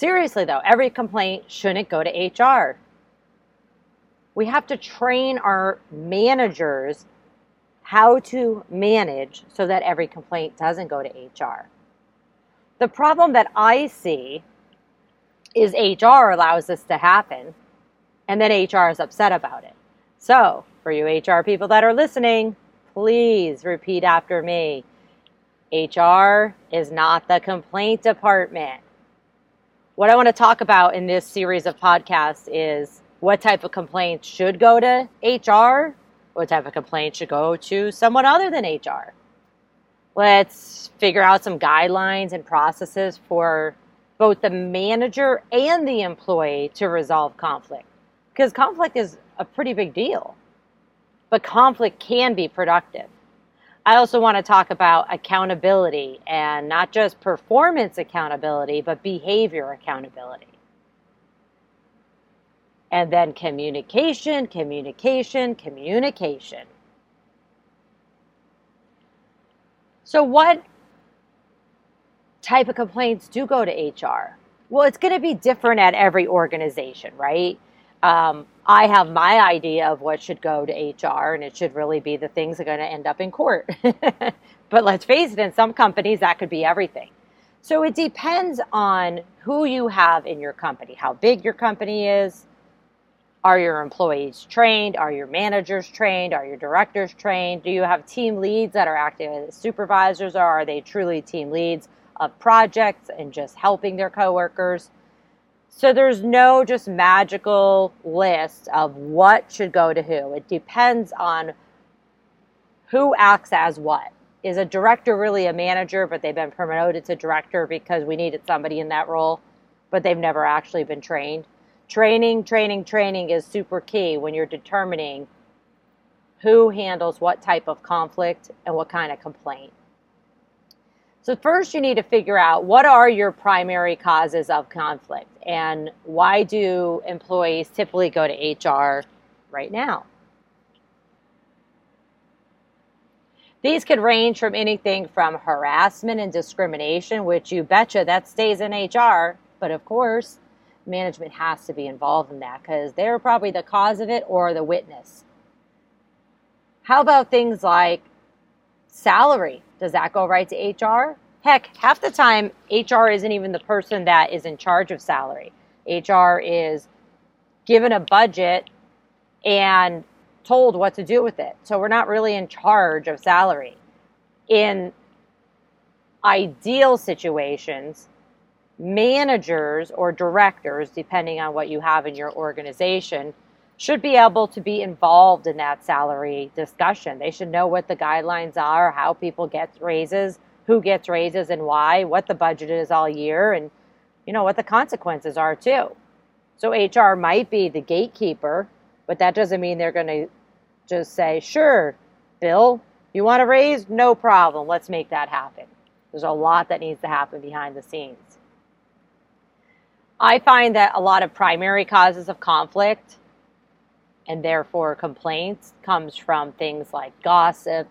Seriously, though, every complaint shouldn't go to HR. We have to train our managers how to manage so that every complaint doesn't go to HR. The problem that I see is HR allows this to happen, and then HR is upset about it. So, for you HR people that are listening, please repeat after me. HR is not the complaint department what I want to talk about in this series of podcasts is what type of complaints should go to HR, what type of complaints should go to someone other than HR. Let's figure out some guidelines and processes for both the manager and the employee to resolve conflict. Because conflict is a pretty big deal, but conflict can be productive. I also want to talk about accountability and not just performance accountability, but behavior accountability. And then communication, communication, communication. So, what type of complaints do go to HR? Well, it's going to be different at every organization, right? Um, I have my idea of what should go to HR, and it should really be the things that are going to end up in court. but let's face it, in some companies, that could be everything. So it depends on who you have in your company, how big your company is. Are your employees trained? Are your managers trained? Are your directors trained? Do you have team leads that are acting as supervisors, or are they truly team leads of projects and just helping their coworkers? So there's no just magical list of what should go to who. It depends on who acts as what. Is a director really a manager, but they've been promoted to director because we needed somebody in that role, but they've never actually been trained? Training, training, training is super key when you're determining who handles what type of conflict and what kind of complaint. So, first, you need to figure out what are your primary causes of conflict and why do employees typically go to HR right now? These could range from anything from harassment and discrimination, which you betcha that stays in HR, but of course, management has to be involved in that because they're probably the cause of it or the witness. How about things like salary? Does that go right to HR? Heck, half the time, HR isn't even the person that is in charge of salary. HR is given a budget and told what to do with it. So we're not really in charge of salary. In ideal situations, managers or directors, depending on what you have in your organization, should be able to be involved in that salary discussion. They should know what the guidelines are, how people get raises, who gets raises and why, what the budget is all year, and you know what the consequences are too. So HR might be the gatekeeper, but that doesn't mean they're going to just say, "Sure, Bill, you want a raise? No problem. Let's make that happen." There's a lot that needs to happen behind the scenes. I find that a lot of primary causes of conflict and therefore complaints comes from things like gossip,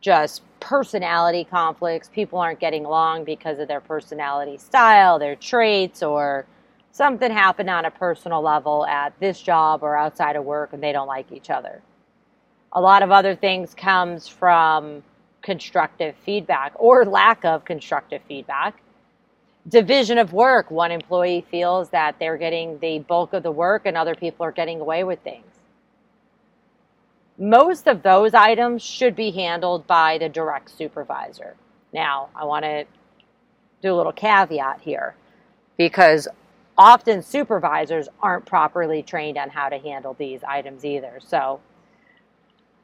just personality conflicts. People aren't getting along because of their personality style, their traits, or something happened on a personal level at this job or outside of work and they don't like each other. A lot of other things comes from constructive feedback or lack of constructive feedback. Division of work. One employee feels that they're getting the bulk of the work and other people are getting away with things. Most of those items should be handled by the direct supervisor. Now, I want to do a little caveat here because often supervisors aren't properly trained on how to handle these items either. So,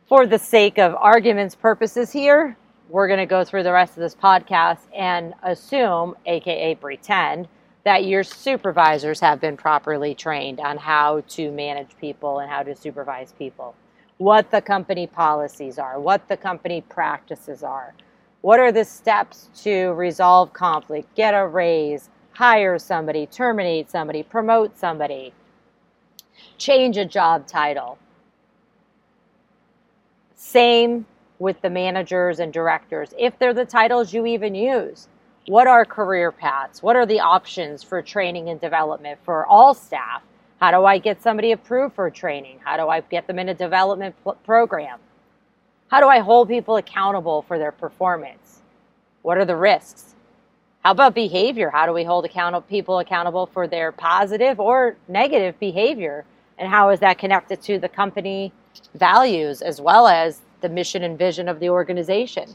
for the sake of arguments purposes here, we're going to go through the rest of this podcast and assume, aka pretend, that your supervisors have been properly trained on how to manage people and how to supervise people, what the company policies are, what the company practices are, what are the steps to resolve conflict, get a raise, hire somebody, terminate somebody, promote somebody, change a job title. Same with the managers and directors, if they're the titles you even use. What are career paths? What are the options for training and development for all staff? How do I get somebody approved for training? How do I get them in a development pl- program? How do I hold people accountable for their performance? What are the risks? How about behavior? How do we hold account- people accountable for their positive or negative behavior? And how is that connected to the company values as well as the mission and vision of the organization?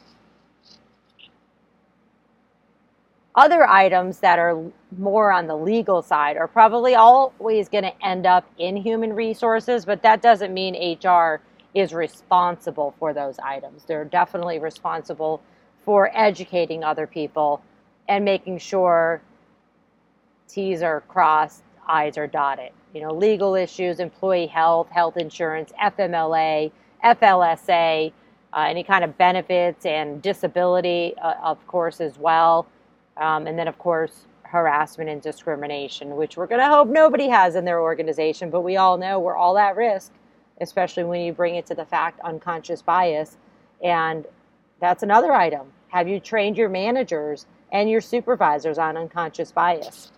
Other items that are more on the legal side are probably always going to end up in human resources, but that doesn't mean HR is responsible for those items. They're definitely responsible for educating other people and making sure T's are crossed, I's are dotted. You know, legal issues, employee health, health insurance, FMLA, FLSA, uh, any kind of benefits and disability, uh, of course, as well. Um, and then, of course, harassment and discrimination, which we're going to hope nobody has in their organization, but we all know we're all at risk, especially when you bring it to the fact unconscious bias. And that's another item. Have you trained your managers and your supervisors on unconscious bias?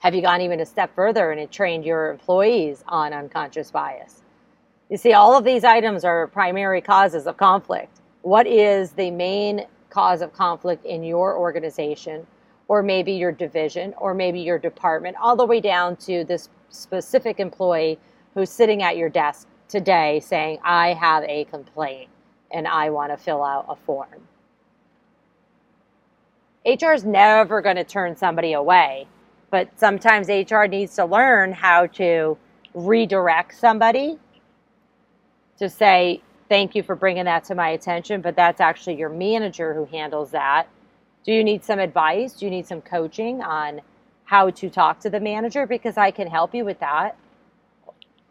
Have you gone even a step further and trained your employees on unconscious bias? You see, all of these items are primary causes of conflict. What is the main cause of conflict in your organization, or maybe your division, or maybe your department, all the way down to this specific employee who's sitting at your desk today saying, I have a complaint and I want to fill out a form. HR is never going to turn somebody away, but sometimes HR needs to learn how to redirect somebody to say, thank you for bringing that to my attention, but that's actually your manager who handles that. Do you need some advice? Do you need some coaching on how to talk to the manager? Because I can help you with that.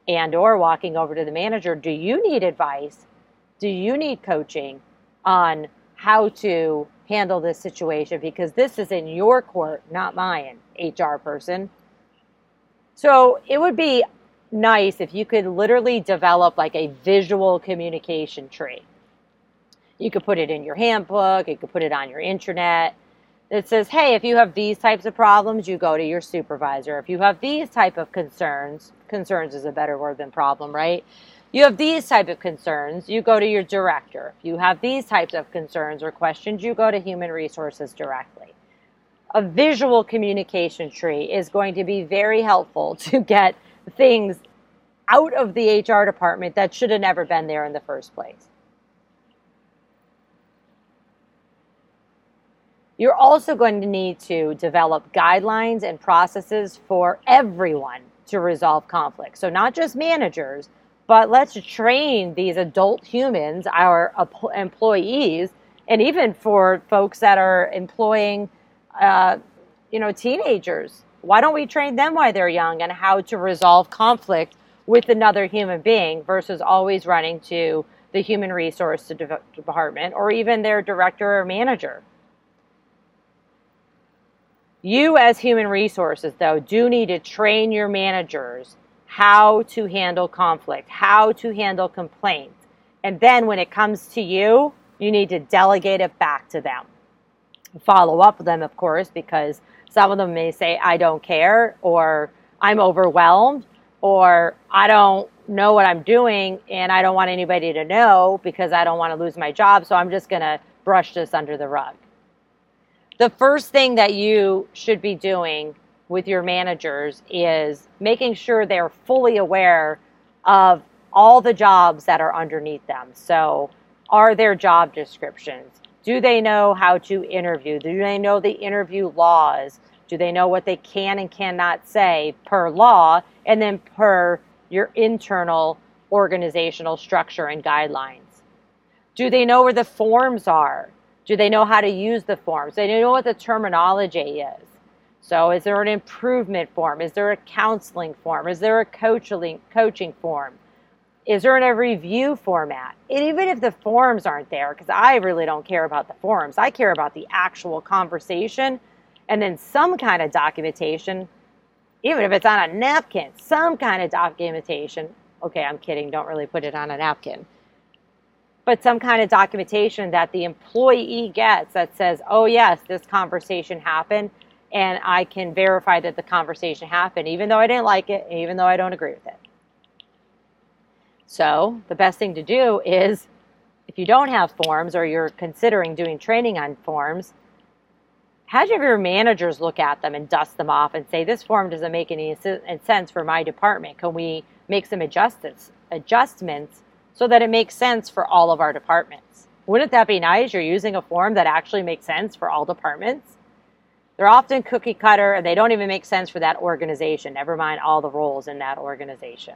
And or walking over to the manager, do you need advice? Do you need coaching on how to handle this situation? Because this is in your court, not mine, HR person. So it would be nice if you could literally develop like a visual communication tree. You could put it in your handbook, you could put it on your intranet. It says, hey, if you have these types of problems, you go to your supervisor. If you have these type of concerns, concerns is a better word than problem, right? You have these type of concerns, you go to your director. If you have these types of concerns or questions, you go to human resources directly. A visual communication tree is going to be very helpful to get things out of the HR department that should have never been there in the first place. You're also going to need to develop guidelines and processes for everyone to resolve conflict. So, not just managers, but let's train these adult humans, our employees, and even for folks that are employing, uh, you know, teenagers why don't we train them while they're young and how to resolve conflict with another human being versus always running to the human resource department or even their director or manager? You, as human resources, though, do need to train your managers how to handle conflict, how to handle complaints. And then when it comes to you, you need to delegate it back to them. Follow up with them, of course, because some of them may say, I don't care, or I'm overwhelmed, or I don't know what I'm doing and I don't want anybody to know because I don't want to lose my job. So I'm just going to brush this under the rug. The first thing that you should be doing with your managers is making sure they're fully aware of all the jobs that are underneath them. So, are there job descriptions? Do they know how to interview? Do they know the interview laws? Do they know what they can and cannot say per law and then per your internal organizational structure and guidelines? Do they know where the forms are? Do they know how to use the forms? Do they know what the terminology is? So, is there an improvement form? Is there a counseling form? Is there a coaching coaching form? Is there in a review format? And even if the forms aren't there, because I really don't care about the forms, I care about the actual conversation and then some kind of documentation, even if it's on a napkin, some kind of documentation. Okay, I'm kidding, don't really put it on a napkin. But some kind of documentation that the employee gets that says, oh, yes, this conversation happened, and I can verify that the conversation happened, even though I didn't like it, even though I don't agree with it. So, the best thing to do is if you don't have forms or you're considering doing training on forms, have your managers look at them and dust them off and say, This form doesn't make any sense for my department. Can we make some adjustments, adjustments so that it makes sense for all of our departments? Wouldn't that be nice? You're using a form that actually makes sense for all departments. They're often cookie cutter and they don't even make sense for that organization, never mind all the roles in that organization.